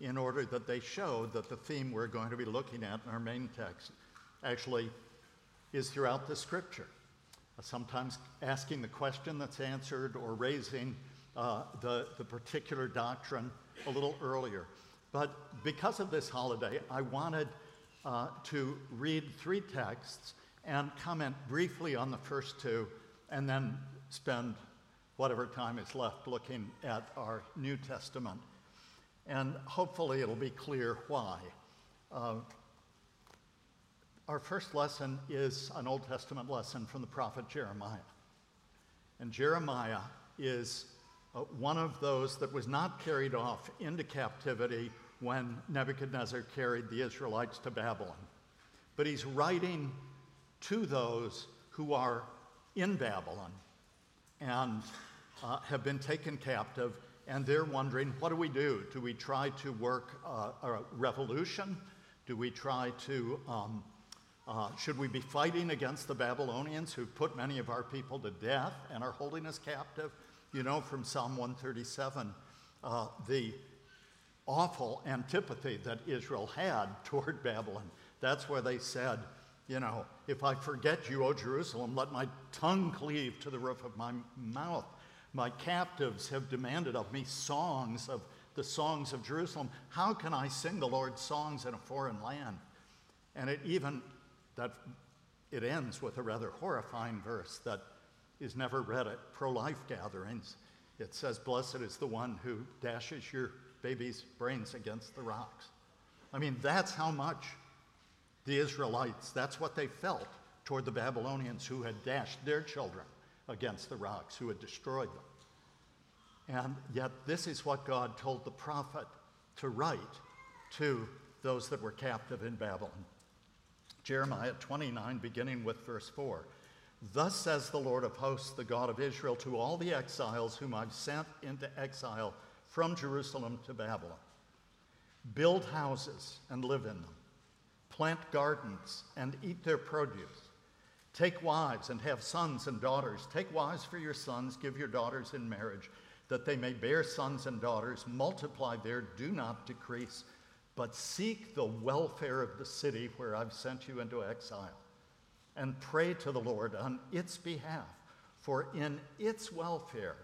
in order that they show that the theme we're going to be looking at in our main text actually is throughout the scripture. Sometimes asking the question that's answered or raising uh, the, the particular doctrine a little earlier. But because of this holiday, I wanted uh, to read three texts and comment briefly on the first two, and then spend whatever time is left looking at our New Testament. And hopefully it'll be clear why. Uh, our first lesson is an Old Testament lesson from the prophet Jeremiah. And Jeremiah is uh, one of those that was not carried off into captivity when Nebuchadnezzar carried the Israelites to Babylon. But he's writing to those who are in Babylon and uh, have been taken captive, and they're wondering what do we do? Do we try to work uh, a revolution? Do we try to, um, uh, should we be fighting against the Babylonians who put many of our people to death and are holding us captive? You know from Psalm 137 uh, the awful antipathy that Israel had toward Babylon. That's where they said, you know, if I forget you, O Jerusalem, let my tongue cleave to the roof of my mouth. My captives have demanded of me songs of the songs of Jerusalem. How can I sing the Lord's songs in a foreign land? And it even that it ends with a rather horrifying verse that is never read at pro-life gatherings. It says, "Blessed is the one who dashes your baby's brains against the rocks." I mean, that's how much the Israelites, that's what they felt toward the Babylonians who had dashed their children against the rocks, who had destroyed them. And yet, this is what God told the prophet to write to those that were captive in Babylon. Jeremiah 29, beginning with verse 4. Thus says the Lord of hosts, the God of Israel, to all the exiles whom I've sent into exile from Jerusalem to Babylon Build houses and live in them plant gardens and eat their produce. Take wives and have sons and daughters. Take wives for your sons, give your daughters in marriage, that they may bear sons and daughters. Multiply there, do not decrease, but seek the welfare of the city where I've sent you into exile. And pray to the Lord on its behalf, for in its welfare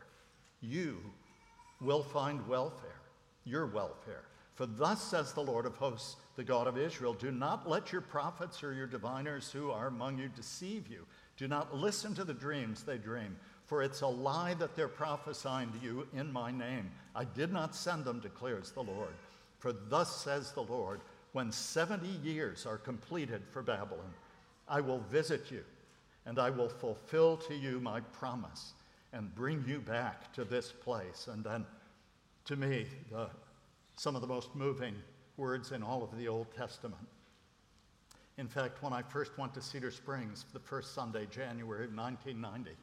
you will find welfare, your welfare. For thus says the Lord of hosts, the God of Israel Do not let your prophets or your diviners who are among you deceive you. Do not listen to the dreams they dream, for it's a lie that they're prophesying to you in my name. I did not send them, declares the Lord. For thus says the Lord, when 70 years are completed for Babylon, I will visit you, and I will fulfill to you my promise and bring you back to this place. And then, to me, the some of the most moving words in all of the Old Testament. In fact, when I first went to Cedar Springs the first Sunday, January of 1990,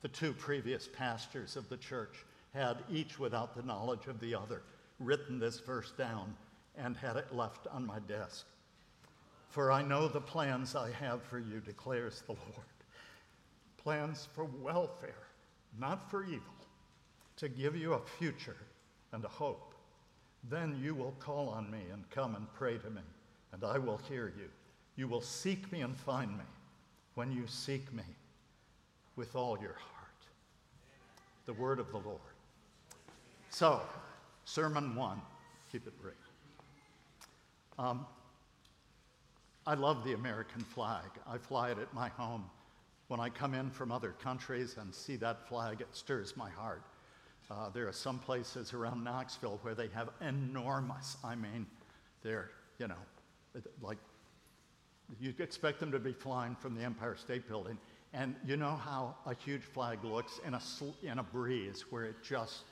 the two previous pastors of the church had, each without the knowledge of the other, written this verse down and had it left on my desk. For I know the plans I have for you, declares the Lord. Plans for welfare, not for evil, to give you a future and a hope. Then you will call on me and come and pray to me, and I will hear you. You will seek me and find me when you seek me with all your heart. The word of the Lord. So, sermon one, keep it brief. Um, I love the American flag. I fly it at my home. When I come in from other countries and see that flag, it stirs my heart. Uh, there are some places around Knoxville where they have enormous, I mean, they're, you know, like you expect them to be flying from the Empire State Building. And you know how a huge flag looks in a, sl- in a breeze where it just,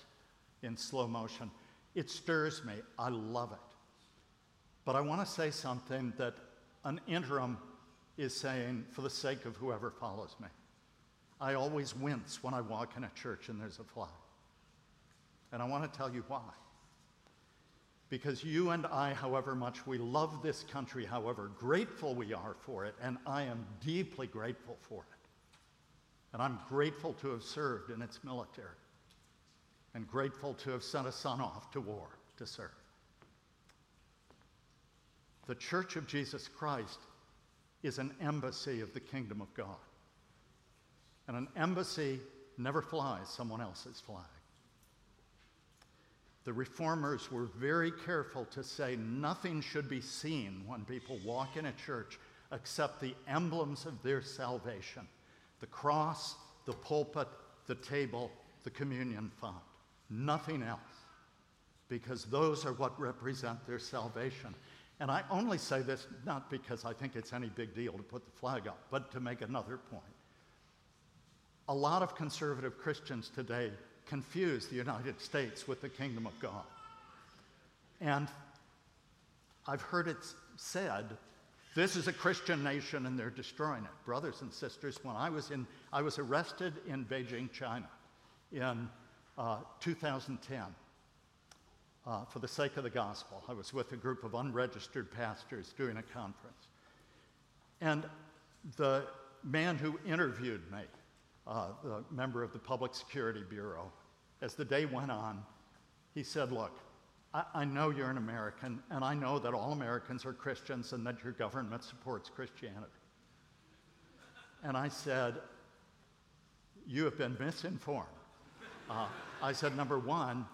in slow motion. It stirs me. I love it. But I want to say something that an interim is saying for the sake of whoever follows me. I always wince when I walk in a church and there's a flag. And I want to tell you why. Because you and I, however much we love this country, however grateful we are for it, and I am deeply grateful for it. And I'm grateful to have served in its military and grateful to have sent a son off to war to serve. The Church of Jesus Christ is an embassy of the kingdom of God. And an embassy never flies someone else's flag. The reformers were very careful to say nothing should be seen when people walk in a church except the emblems of their salvation the cross, the pulpit, the table, the communion font. Nothing else. Because those are what represent their salvation. And I only say this not because I think it's any big deal to put the flag up, but to make another point. A lot of conservative Christians today confuse the United States with the kingdom of God. And I've heard it said, this is a Christian nation and they're destroying it. Brothers and sisters, when I was in, I was arrested in Beijing, China in uh, 2010 uh, for the sake of the gospel. I was with a group of unregistered pastors doing a conference. And the man who interviewed me, uh, the member of the Public Security Bureau, as the day went on, he said, Look, I, I know you're an American, and I know that all Americans are Christians and that your government supports Christianity. And I said, You have been misinformed. Uh, I said, Number one,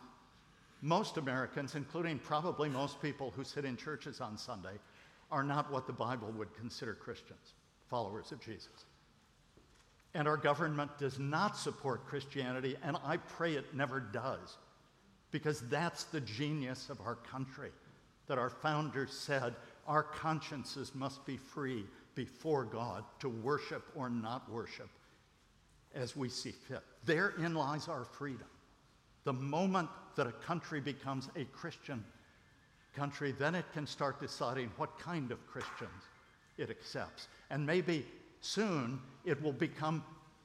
most Americans, including probably most people who sit in churches on Sunday, are not what the Bible would consider Christians, followers of Jesus. And our government does not support Christianity, and I pray it never does, because that's the genius of our country. That our founders said our consciences must be free before God to worship or not worship as we see fit. Therein lies our freedom. The moment that a country becomes a Christian country, then it can start deciding what kind of Christians it accepts. And maybe soon it will become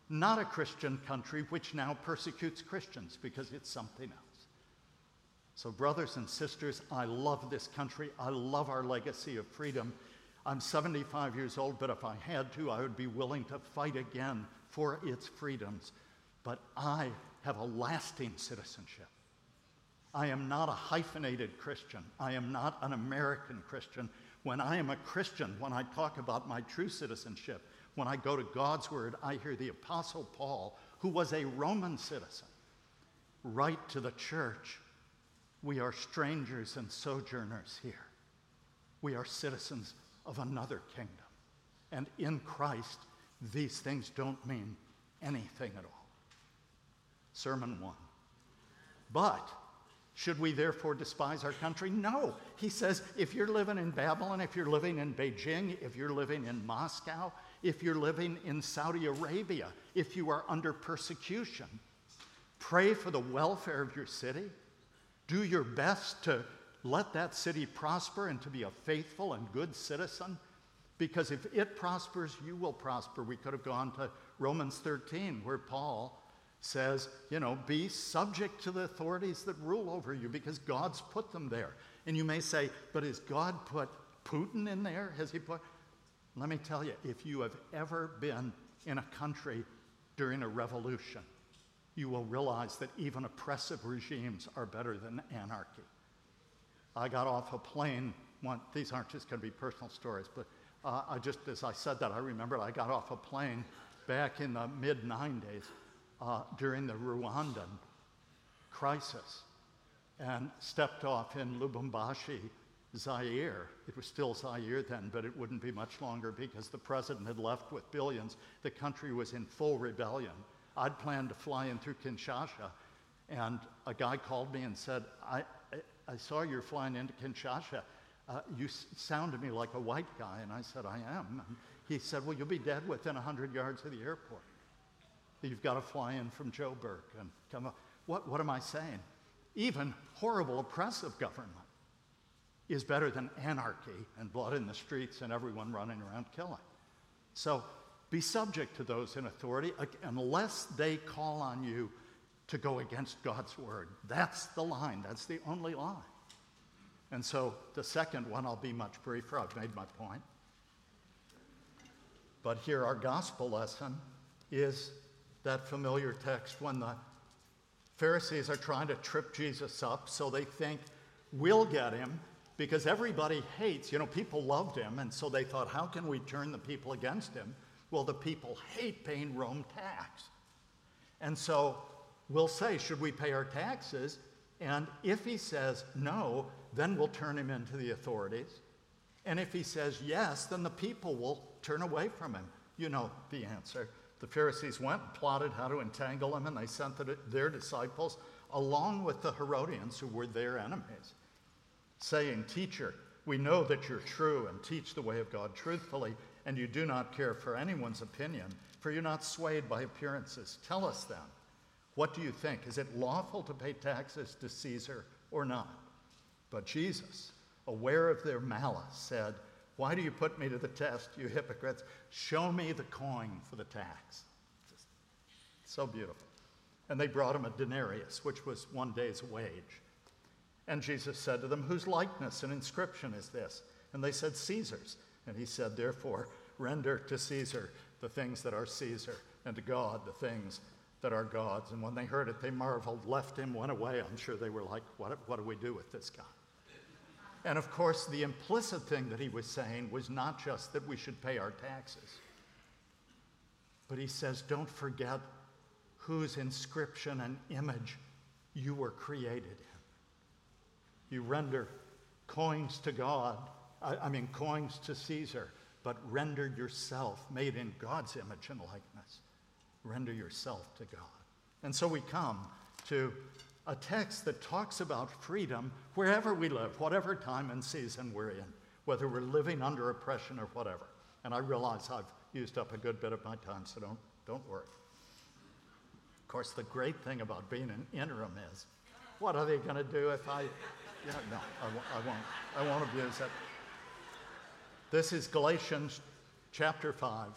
not a Christian country which now persecutes Christians because it's something else. So, brothers and sisters, I love this country. I love our legacy of freedom. I'm 75 years old, but if I had to, I would be willing to fight again for its freedoms. But I have a lasting citizenship. I am not a hyphenated Christian. I am not an American Christian. When I am a Christian, when I talk about my true citizenship, when I go to God's Word, I hear the Apostle Paul, who was a Roman citizen, write to the church We are strangers and sojourners here. We are citizens of another kingdom. And in Christ, these things don't mean anything at all. Sermon one. But should we therefore despise our country? No. He says if you're living in Babylon, if you're living in Beijing, if you're living in Moscow, if you're living in Saudi Arabia, if you are under persecution, pray for the welfare of your city. Do your best to let that city prosper and to be a faithful and good citizen. Because if it prospers, you will prosper. We could have gone to Romans 13, where Paul says, you know, be subject to the authorities that rule over you because God's put them there. And you may say, but has God put Putin in there? Has he put. Let me tell you, if you have ever been in a country during a revolution, you will realize that even oppressive regimes are better than anarchy. I got off a plane, one, these aren't just going to be personal stories, but uh, I just, as I said that, I remembered I got off a plane back in the mid 90s uh, during the Rwandan crisis and stepped off in Lubumbashi, Zaire. It was still Zaire then, but it wouldn't be much longer because the president had left with billions. The country was in full rebellion. I'd planned to fly in through Kinshasa, and a guy called me and said, I, I, saw you're flying into Kinshasa. Uh, you s- sound to me like a white guy. And I said, I am. And he said, Well, you'll be dead within 100 yards of the airport. You've got to fly in from Joburg and come up. What, what am I saying? Even horrible, oppressive government is better than anarchy and blood in the streets and everyone running around killing. So be subject to those in authority unless they call on you to go against God's word. That's the line, that's the only line. And so the second one, I'll be much briefer. I've made my point. But here, our gospel lesson is that familiar text when the Pharisees are trying to trip Jesus up so they think we'll get him because everybody hates, you know, people loved him, and so they thought, how can we turn the people against him? Well, the people hate paying Rome tax. And so we'll say, should we pay our taxes? And if he says no, then we'll turn him into the authorities. And if he says yes, then the people will turn away from him. You know the answer. The Pharisees went and plotted how to entangle him, and they sent their disciples along with the Herodians, who were their enemies saying, Teacher, we know that you're true and teach the way of God truthfully, and you do not care for anyone's opinion, for you're not swayed by appearances. Tell us then, what do you think? Is it lawful to pay taxes to Caesar or not? But Jesus, aware of their malice, said, Why do you put me to the test, you hypocrites? Show me the coin for the tax. Just so beautiful. And they brought him a denarius, which was one day's wage. And Jesus said to them, Whose likeness and inscription is this? And they said, Caesar's. And he said, Therefore, render to Caesar the things that are Caesar, and to God the things that are God's. And when they heard it, they marveled, left him, went away. I'm sure they were like, What, what do we do with this guy? And of course, the implicit thing that he was saying was not just that we should pay our taxes, but he says, Don't forget whose inscription and image you were created. You render coins to God, I, I mean, coins to Caesar, but render yourself, made in God's image and likeness, render yourself to God. And so we come to a text that talks about freedom wherever we live, whatever time and season we're in, whether we're living under oppression or whatever. And I realize I've used up a good bit of my time, so don't, don't worry. Of course, the great thing about being an interim is what are they going to do if I yeah, no, I won't. I won't abuse it. This is Galatians chapter 5.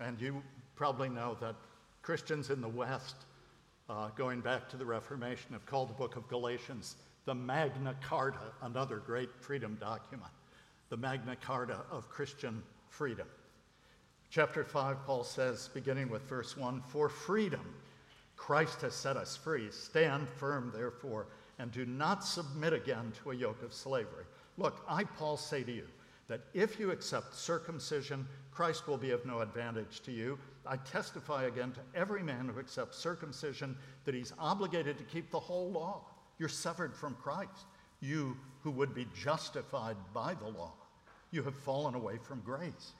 And you probably know that Christians in the West, uh, going back to the Reformation, have called the book of Galatians the Magna Carta, another great freedom document, the Magna Carta of Christian freedom. Chapter 5, Paul says, beginning with verse 1 For freedom Christ has set us free. Stand firm, therefore, and do not submit again to a yoke of slavery. Look, I, Paul, say to you that if you accept circumcision, Christ will be of no advantage to you. I testify again to every man who accepts circumcision that he's obligated to keep the whole law. You're severed from Christ. You who would be justified by the law, you have fallen away from grace.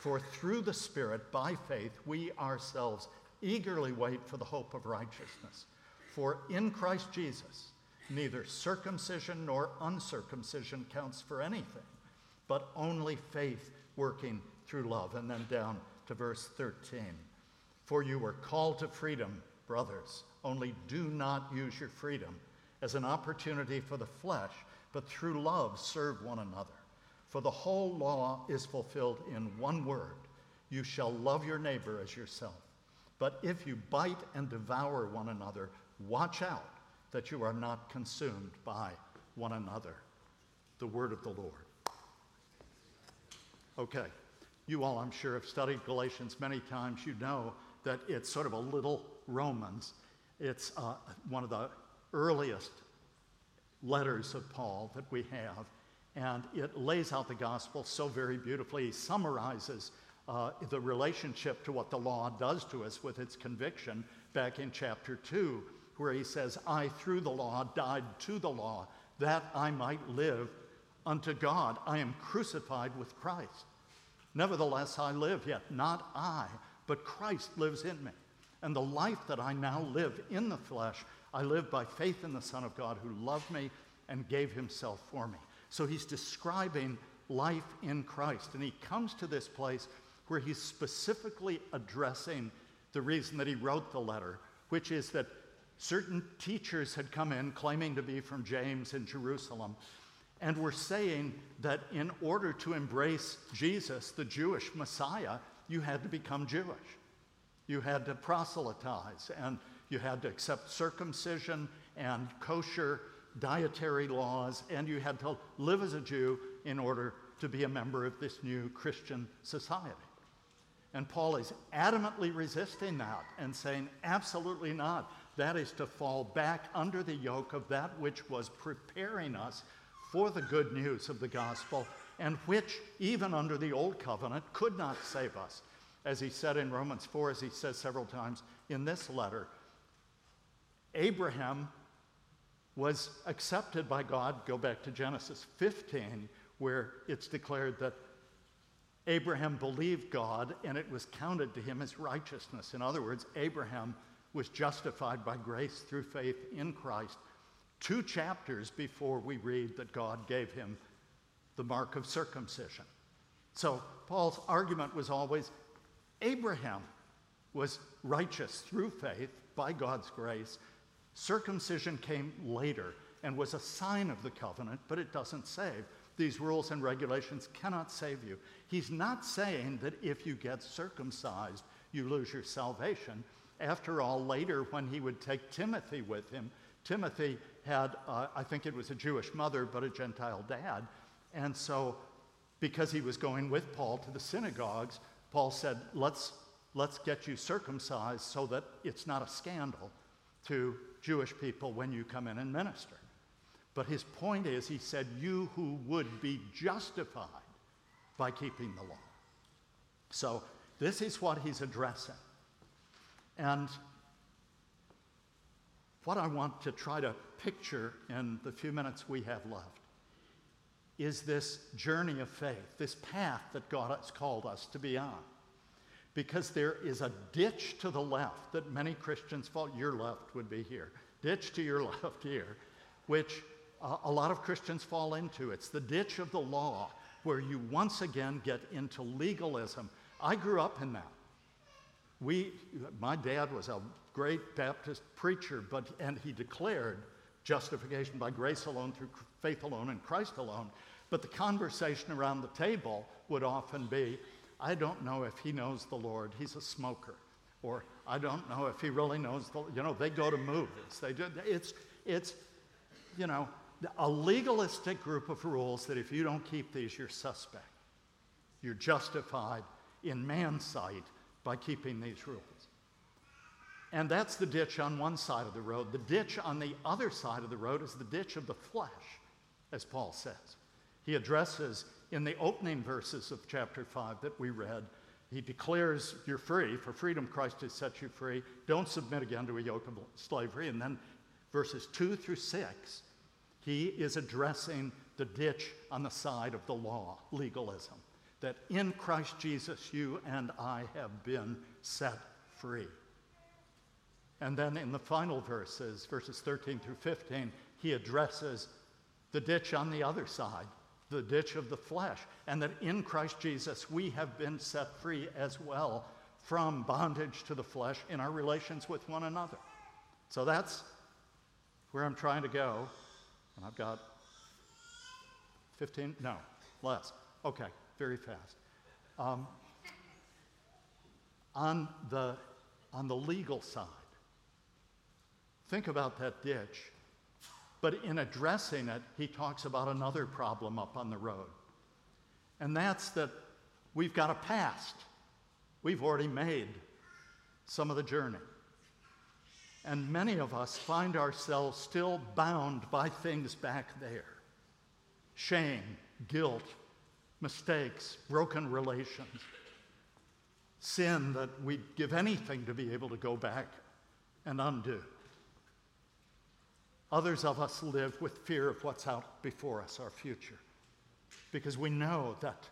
For through the Spirit, by faith, we ourselves eagerly wait for the hope of righteousness. For in Christ Jesus, neither circumcision nor uncircumcision counts for anything, but only faith working through love. And then down to verse 13. For you were called to freedom, brothers, only do not use your freedom as an opportunity for the flesh, but through love serve one another. For the whole law is fulfilled in one word you shall love your neighbor as yourself. But if you bite and devour one another, watch out that you are not consumed by one another. The word of the Lord. Okay, you all, I'm sure, have studied Galatians many times. You know that it's sort of a little Romans. It's uh, one of the earliest letters of Paul that we have, and it lays out the gospel so very beautifully. He summarizes uh, the relationship to what the law does to us with its conviction back in chapter 2, where he says, I, through the law, died to the law, that I might live unto God. I am crucified with Christ. Nevertheless, I live, yet not I, but Christ lives in me. And the life that I now live in the flesh, I live by faith in the Son of God who loved me and gave himself for me. So he's describing life in Christ. And he comes to this place where he's specifically addressing the reason that he wrote the letter, which is that certain teachers had come in claiming to be from James in Jerusalem and were saying that in order to embrace Jesus, the Jewish Messiah, you had to become Jewish. You had to proselytize and you had to accept circumcision and kosher dietary laws, and you had to live as a Jew in order to be a member of this new Christian society. And Paul is adamantly resisting that and saying, absolutely not. That is to fall back under the yoke of that which was preparing us for the good news of the gospel, and which, even under the old covenant, could not save us. As he said in Romans 4, as he says several times in this letter, Abraham was accepted by God. Go back to Genesis 15, where it's declared that Abraham believed God and it was counted to him as righteousness. In other words, Abraham was justified by grace through faith in Christ two chapters before we read that God gave him the mark of circumcision. So Paul's argument was always Abraham was righteous through faith by God's grace. Circumcision came later and was a sign of the covenant, but it doesn't save. These rules and regulations cannot save you. He's not saying that if you get circumcised, you lose your salvation. After all, later when he would take Timothy with him, Timothy had, uh, I think it was a Jewish mother, but a Gentile dad. And so, because he was going with Paul to the synagogues, Paul said, let's, let's get you circumcised so that it's not a scandal to Jewish people when you come in and minister. But his point is, he said, you who would be justified by keeping the law. So, this is what he's addressing. And what I want to try to picture in the few minutes we have left is this journey of faith, this path that God has called us to be on. Because there is a ditch to the left that many Christians fall, your left would be here, ditch to your left here, which uh, a lot of Christians fall into. It's the ditch of the law where you once again get into legalism. I grew up in that. We, my dad was a great Baptist preacher, but, and he declared justification by grace alone, through faith alone, and Christ alone. But the conversation around the table would often be, I don't know if he knows the Lord, he's a smoker. Or I don't know if he really knows the, you know, they go to movies. They do, it's, it's, you know, a legalistic group of rules that if you don't keep these, you're suspect. You're justified in man's sight by keeping these rules. And that's the ditch on one side of the road. The ditch on the other side of the road is the ditch of the flesh, as Paul says. He addresses in the opening verses of chapter 5 that we read, he declares you're free. For freedom, Christ has set you free. Don't submit again to a yoke of slavery. And then verses 2 through 6, he is addressing the ditch on the side of the law, legalism, that in Christ Jesus you and I have been set free. And then in the final verses, verses 13 through 15, he addresses the ditch on the other side, the ditch of the flesh, and that in Christ Jesus we have been set free as well from bondage to the flesh in our relations with one another. So that's where I'm trying to go. And I've got 15, no, less. Okay, very fast. Um, on, the, on the legal side, think about that ditch. But in addressing it, he talks about another problem up on the road. And that's that we've got a past. We've already made some of the journey. And many of us find ourselves still bound by things back there shame, guilt, mistakes, broken relations, sin that we'd give anything to be able to go back and undo. Others of us live with fear of what's out before us, our future, because we know that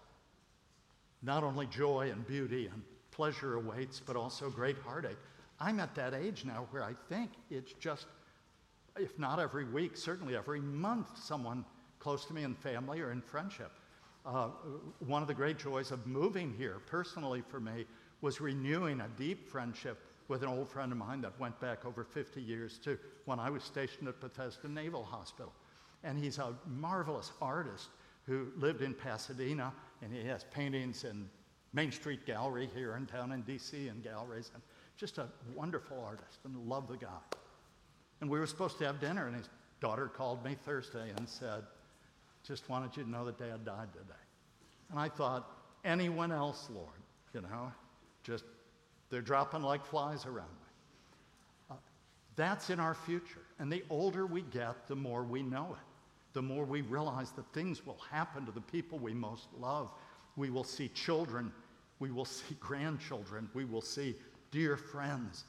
not only joy and beauty and pleasure awaits, but also great heartache. I'm at that age now where I think it's just, if not every week, certainly every month, someone close to me in family or in friendship. Uh, one of the great joys of moving here, personally for me, was renewing a deep friendship with an old friend of mine that went back over 50 years to when I was stationed at Bethesda Naval Hospital. And he's a marvelous artist who lived in Pasadena, and he has paintings in Main Street Gallery here and down in DC and galleries, and just a wonderful artist, and love the guy. And we were supposed to have dinner, and his daughter called me Thursday and said, just wanted you to know that Dad died today. And I thought, anyone else, Lord, you know, just they're dropping like flies around me. Uh, That's in our future. And the older we get, the more we know it. The more we realize that things will happen to the people we most love. We will see children, we will see grandchildren, we will see dear friends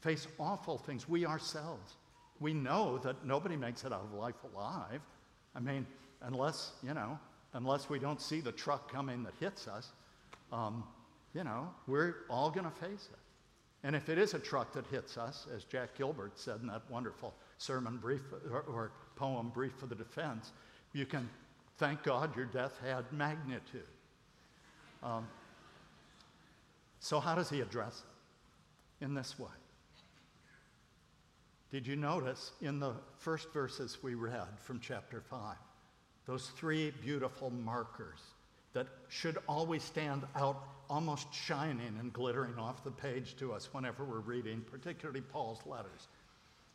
face awful things. We ourselves. We know that nobody makes it out of life alive. I mean, unless, you know, unless we don't see the truck coming that hits us, um, you know, we're all going to face it. And if it is a truck that hits us, as Jack Gilbert said in that wonderful sermon brief or, or poem, Brief for the Defense, you can thank God your death had magnitude. Um, so, how does he address it? In this way. Did you notice in the first verses we read from chapter 5, those three beautiful markers that should always stand out, almost shining and glittering off the page to us whenever we're reading, particularly Paul's letters,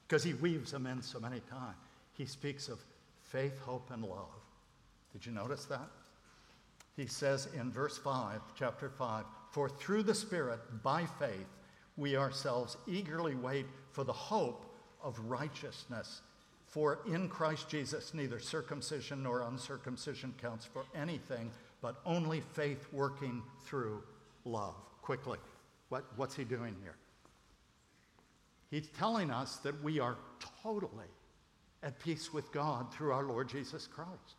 because he weaves them in so many times. He speaks of faith, hope, and love. Did you notice that? He says in verse 5, chapter 5, For through the Spirit, by faith, we ourselves eagerly wait for the hope of righteousness. For in Christ Jesus, neither circumcision nor uncircumcision counts for anything, but only faith working through love. Quickly, what, what's he doing here? He's telling us that we are totally at peace with God through our Lord Jesus Christ.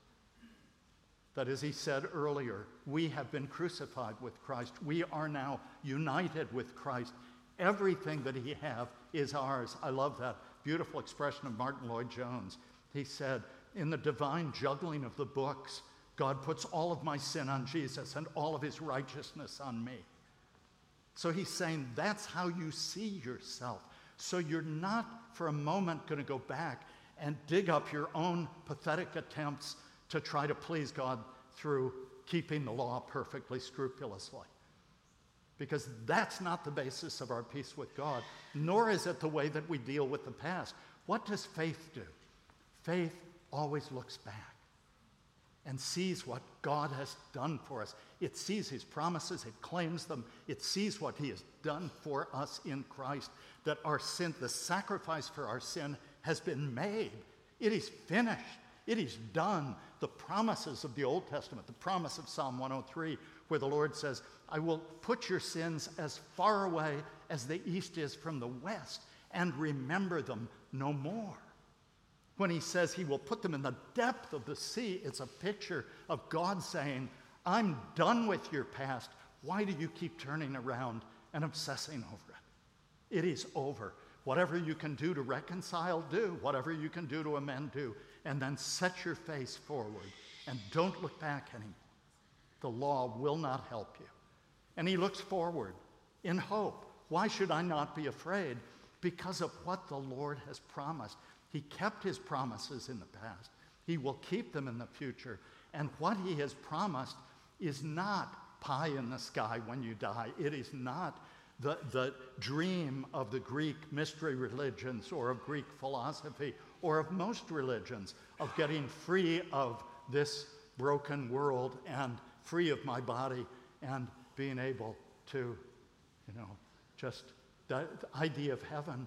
That, as he said earlier, we have been crucified with Christ. We are now united with Christ. Everything that he have is ours. I love that beautiful expression of Martyn Lloyd-Jones. He said, in the divine juggling of the books, God puts all of my sin on Jesus and all of his righteousness on me. So he's saying that's how you see yourself. So you're not for a moment going to go back and dig up your own pathetic attempts to try to please God through keeping the law perfectly scrupulously because that's not the basis of our peace with God, nor is it the way that we deal with the past. What does faith do? Faith always looks back and sees what God has done for us. It sees his promises, it claims them, it sees what he has done for us in Christ, that our sin, the sacrifice for our sin, has been made. It is finished. It is done. The promises of the Old Testament, the promise of Psalm 103, where the Lord says, I will put your sins as far away as the east is from the west and remember them no more. When he says he will put them in the depth of the sea, it's a picture of God saying, I'm done with your past. Why do you keep turning around and obsessing over it? It is over. Whatever you can do to reconcile, do. Whatever you can do to amend, do. And then set your face forward and don't look back anymore. The law will not help you. And he looks forward in hope. Why should I not be afraid? Because of what the Lord has promised. He kept his promises in the past, he will keep them in the future. And what he has promised is not pie in the sky when you die. It is not the, the dream of the Greek mystery religions or of Greek philosophy or of most religions of getting free of this broken world and free of my body and being able to, you know, just the, idea of heaven.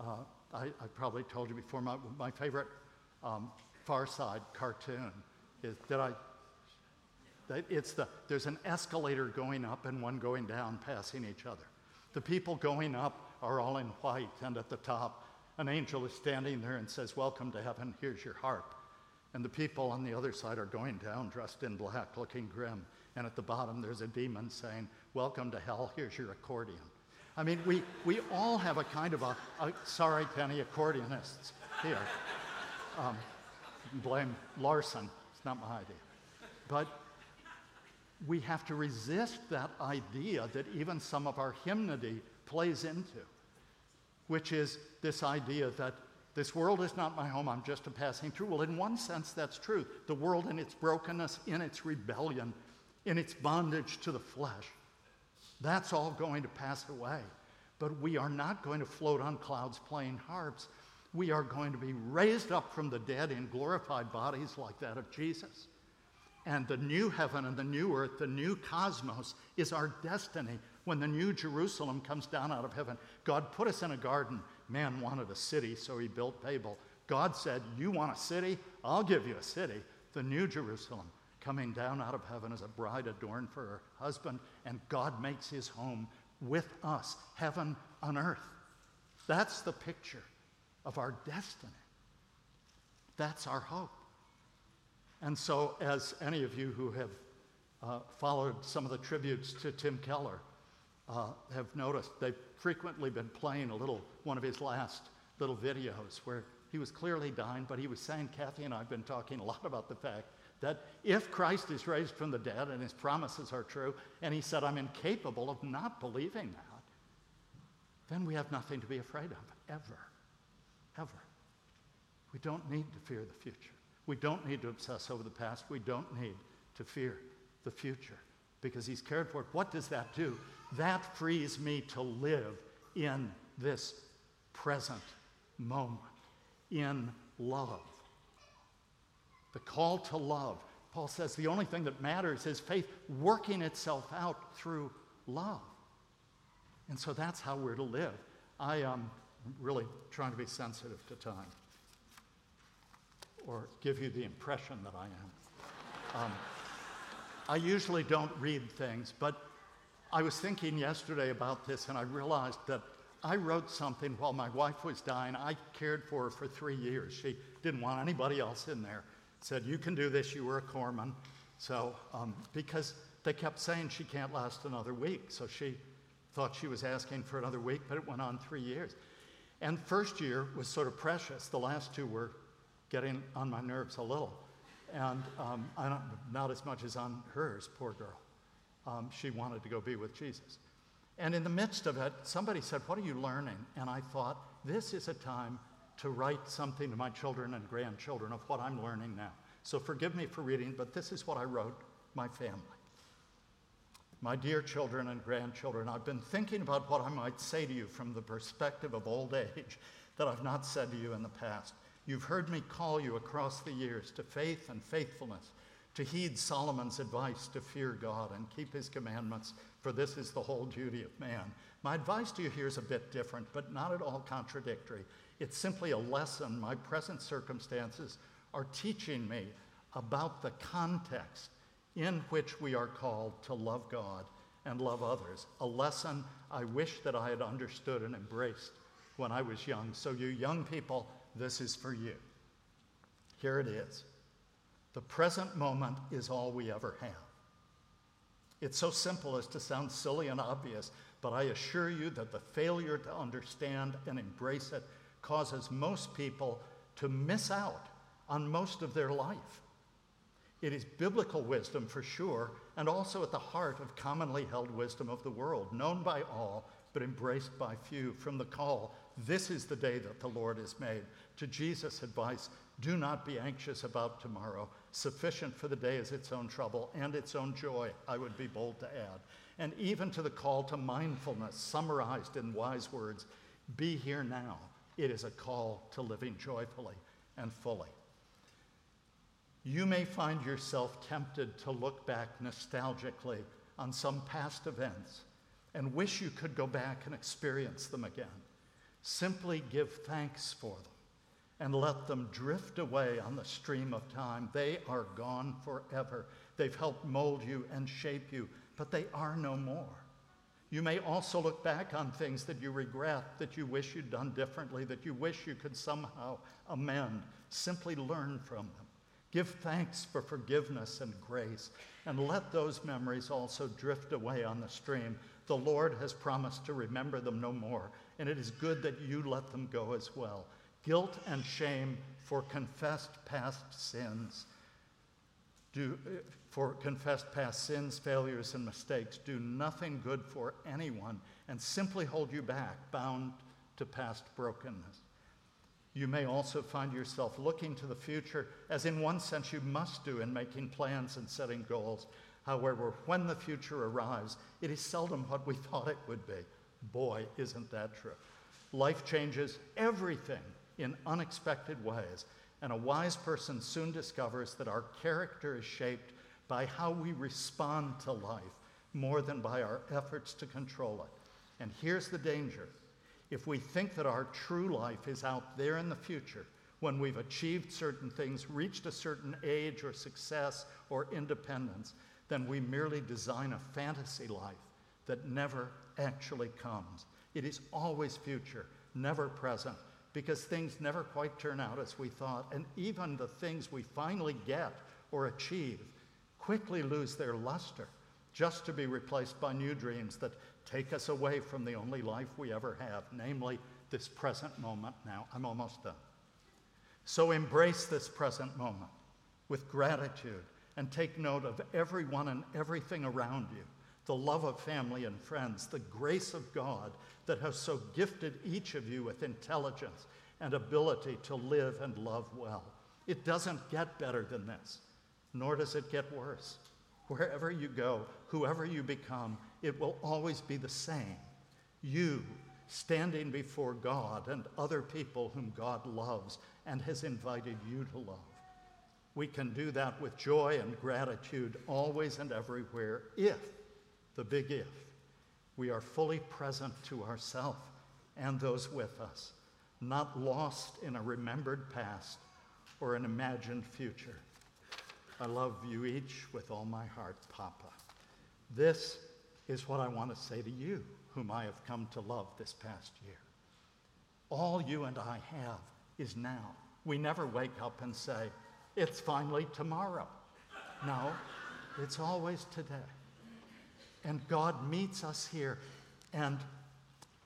Uh, I, I, probably told you before, my, my favorite um, Far Side cartoon is that I, that it's the, there's an escalator going up and one going down, passing each other. The people going up are all in white, and at the top, an angel is standing there and says, Welcome to heaven, here's your harp. And the people on the other side are going down dressed in black, looking grim. And at the bottom, there's a demon saying, Welcome to hell, here's your accordion. I mean, we, we all have a kind of a, a sorry, Penny, accordionists here. Um, blame Larson, it's not my idea. But we have to resist that idea that even some of our hymnody plays into, which is this idea that this world is not my home, I'm just a passing through. Well, in one sense, that's true. The world, in its brokenness, in its rebellion, in its bondage to the flesh, that's all going to pass away. But we are not going to float on clouds playing harps. We are going to be raised up from the dead in glorified bodies like that of Jesus. And the new heaven and the new earth, the new cosmos, is our destiny when the new Jerusalem comes down out of heaven. God put us in a garden Man wanted a city, so he built Babel. God said, You want a city? I'll give you a city, the New Jerusalem, coming down out of heaven as a bride adorned for her husband. And God makes his home with us, heaven on earth. That's the picture of our destiny. That's our hope. And so, as any of you who have uh, followed some of the tributes to Tim Keller uh, have noticed, they've frequently been playing a little, one of his last little videos where he was clearly dying, but he was saying, Kathy and I have been talking a lot about the fact that if Christ is raised from the dead and his promises are true, and he said, I'm incapable of not believing that, then we have nothing to be afraid of, ever. Ever. We don't need to fear the future. We don't need to obsess over the past. We don't need to fear the future because he's cared for it. What does that do? That frees me to live in this present moment, in love. The call to love. Paul says the only thing that matters is faith working itself out through love. And so that's how we're to live. I am um, really trying to be sensitive to time or give you the impression that I am. Um, I usually don't read things, but I was thinking yesterday about this and I realized that I wrote something while my wife was dying. I cared for her for three years. She didn't want anybody else in there. Said, You can do this, you were a corpsman. So, um, because they kept saying she can't last another week. So she thought she was asking for another week, but it went on three years. And first year was sort of precious. The last two were getting on my nerves a little. And um, not as much as on hers, poor girl. Um, she wanted to go be with Jesus. And in the midst of it, somebody said, What are you learning? And I thought, This is a time to write something to my children and grandchildren of what I'm learning now. So forgive me for reading, but this is what I wrote my family. My dear children and grandchildren, I've been thinking about what I might say to you from the perspective of old age that I've not said to you in the past. You've heard me call you across the years to faith and faithfulness, to heed Solomon's advice to fear God and keep his commandments, for this is the whole duty of man. My advice to you here is a bit different, but not at all contradictory. It's simply a lesson my present circumstances are teaching me about the context in which we are called to love God and love others. A lesson I wish that I had understood and embraced when I was young. So, you young people, this is for you. Here it is. The present moment is all we ever have. It's so simple as to sound silly and obvious, but I assure you that the failure to understand and embrace it causes most people to miss out on most of their life. It is biblical wisdom for sure, and also at the heart of commonly held wisdom of the world, known by all, but embraced by few. From the call, This is the day that the Lord has made, to Jesus' advice, Do not be anxious about tomorrow. Sufficient for the day is its own trouble and its own joy, I would be bold to add. And even to the call to mindfulness, summarized in wise words, Be here now. It is a call to living joyfully and fully. You may find yourself tempted to look back nostalgically on some past events and wish you could go back and experience them again. Simply give thanks for them and let them drift away on the stream of time. They are gone forever. They've helped mold you and shape you, but they are no more. You may also look back on things that you regret, that you wish you'd done differently, that you wish you could somehow amend. Simply learn from them. Give thanks for forgiveness and grace, and let those memories also drift away on the stream. The Lord has promised to remember them no more, and it is good that you let them go as well. Guilt and shame for confessed past sins do, for confessed past sins, failures, and mistakes do nothing good for anyone and simply hold you back, bound to past brokenness. You may also find yourself looking to the future, as in one sense you must do in making plans and setting goals. However, when the future arrives, it is seldom what we thought it would be. Boy, isn't that true. Life changes everything in unexpected ways, and a wise person soon discovers that our character is shaped by how we respond to life more than by our efforts to control it. And here's the danger if we think that our true life is out there in the future, when we've achieved certain things, reached a certain age or success or independence, then we merely design a fantasy life that never actually comes. It is always future, never present, because things never quite turn out as we thought. And even the things we finally get or achieve quickly lose their luster just to be replaced by new dreams that take us away from the only life we ever have, namely this present moment now. I'm almost done. So embrace this present moment with gratitude and take note of everyone and everything around you the love of family and friends, the grace of God that has so gifted each of you with intelligence and ability to live and love well. It doesn't get better than this, nor does it get worse. Wherever you go, whoever you become, it will always be the same. You standing before God and other people whom God loves and has invited you to love. We can do that with joy and gratitude always and everywhere if, the big if, we are fully present to ourselves and those with us, not lost in a remembered past or an imagined future. I love you each with all my heart, Papa. This is what I want to say to you, whom I have come to love this past year. All you and I have is now. We never wake up and say, it's finally tomorrow. No, it's always today. And God meets us here. And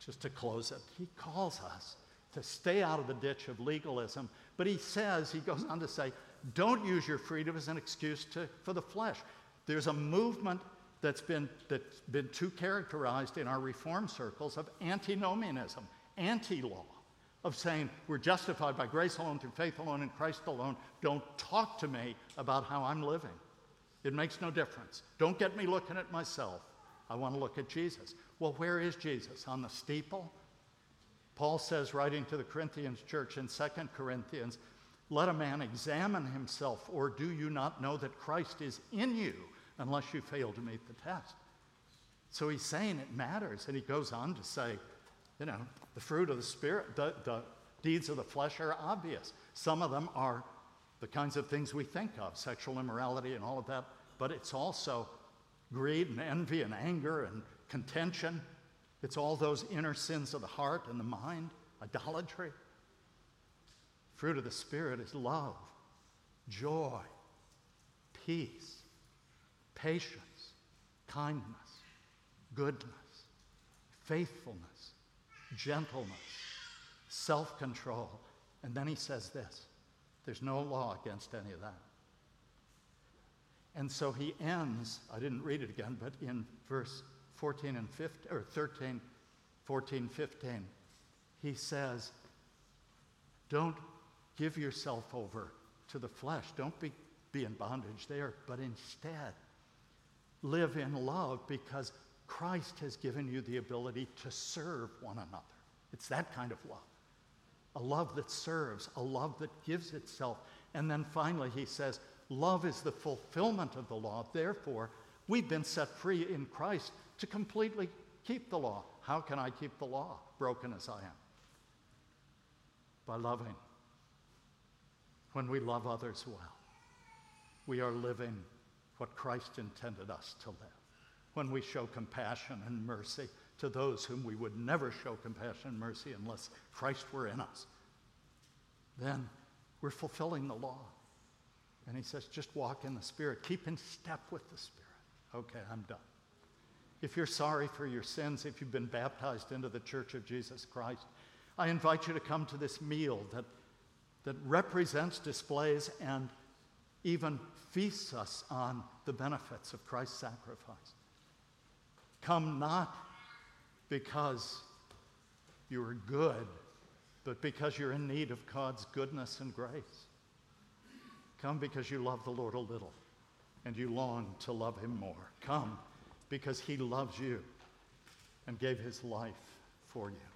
just to close it, He calls us to stay out of the ditch of legalism. But He says, He goes on to say, don't use your freedom as an excuse to, for the flesh. There's a movement that's been, that's been too characterized in our reform circles of antinomianism, anti law, of saying we're justified by grace alone, through faith alone, in Christ alone. Don't talk to me about how I'm living. It makes no difference. Don't get me looking at myself. I want to look at Jesus. Well, where is Jesus? On the steeple? Paul says, writing to the Corinthians church in 2 Corinthians, let a man examine himself, or do you not know that Christ is in you unless you fail to meet the test? So he's saying it matters. And he goes on to say, you know, the fruit of the Spirit, the, the deeds of the flesh are obvious. Some of them are the kinds of things we think of, sexual immorality and all of that, but it's also greed and envy and anger and contention. It's all those inner sins of the heart and the mind, idolatry. Fruit of the Spirit is love, joy, peace, patience, kindness, goodness, faithfulness, gentleness, self control. And then he says this there's no law against any of that. And so he ends, I didn't read it again, but in verse 14 and 15, or 13, 14, 15, he says, Don't give yourself over to the flesh. Don't be, be in bondage there, but instead live in love because Christ has given you the ability to serve one another. It's that kind of love. A love that serves, a love that gives itself. And then finally, he says, Love is the fulfillment of the law. Therefore, we've been set free in Christ to completely keep the law. How can I keep the law, broken as I am? By loving when we love others well. We are living what Christ intended us to live. When we show compassion and mercy to those whom we would never show compassion and mercy unless Christ were in us, then we're fulfilling the law. And he says, just walk in the Spirit, keep in step with the Spirit. Okay, I'm done. If you're sorry for your sins, if you've been baptized into the church of Jesus Christ, I invite you to come to this meal that that represents, displays, and even feasts us on the benefits of Christ's sacrifice. Come not because you are good, but because you're in need of God's goodness and grace. Come because you love the Lord a little and you long to love him more. Come because he loves you and gave his life for you.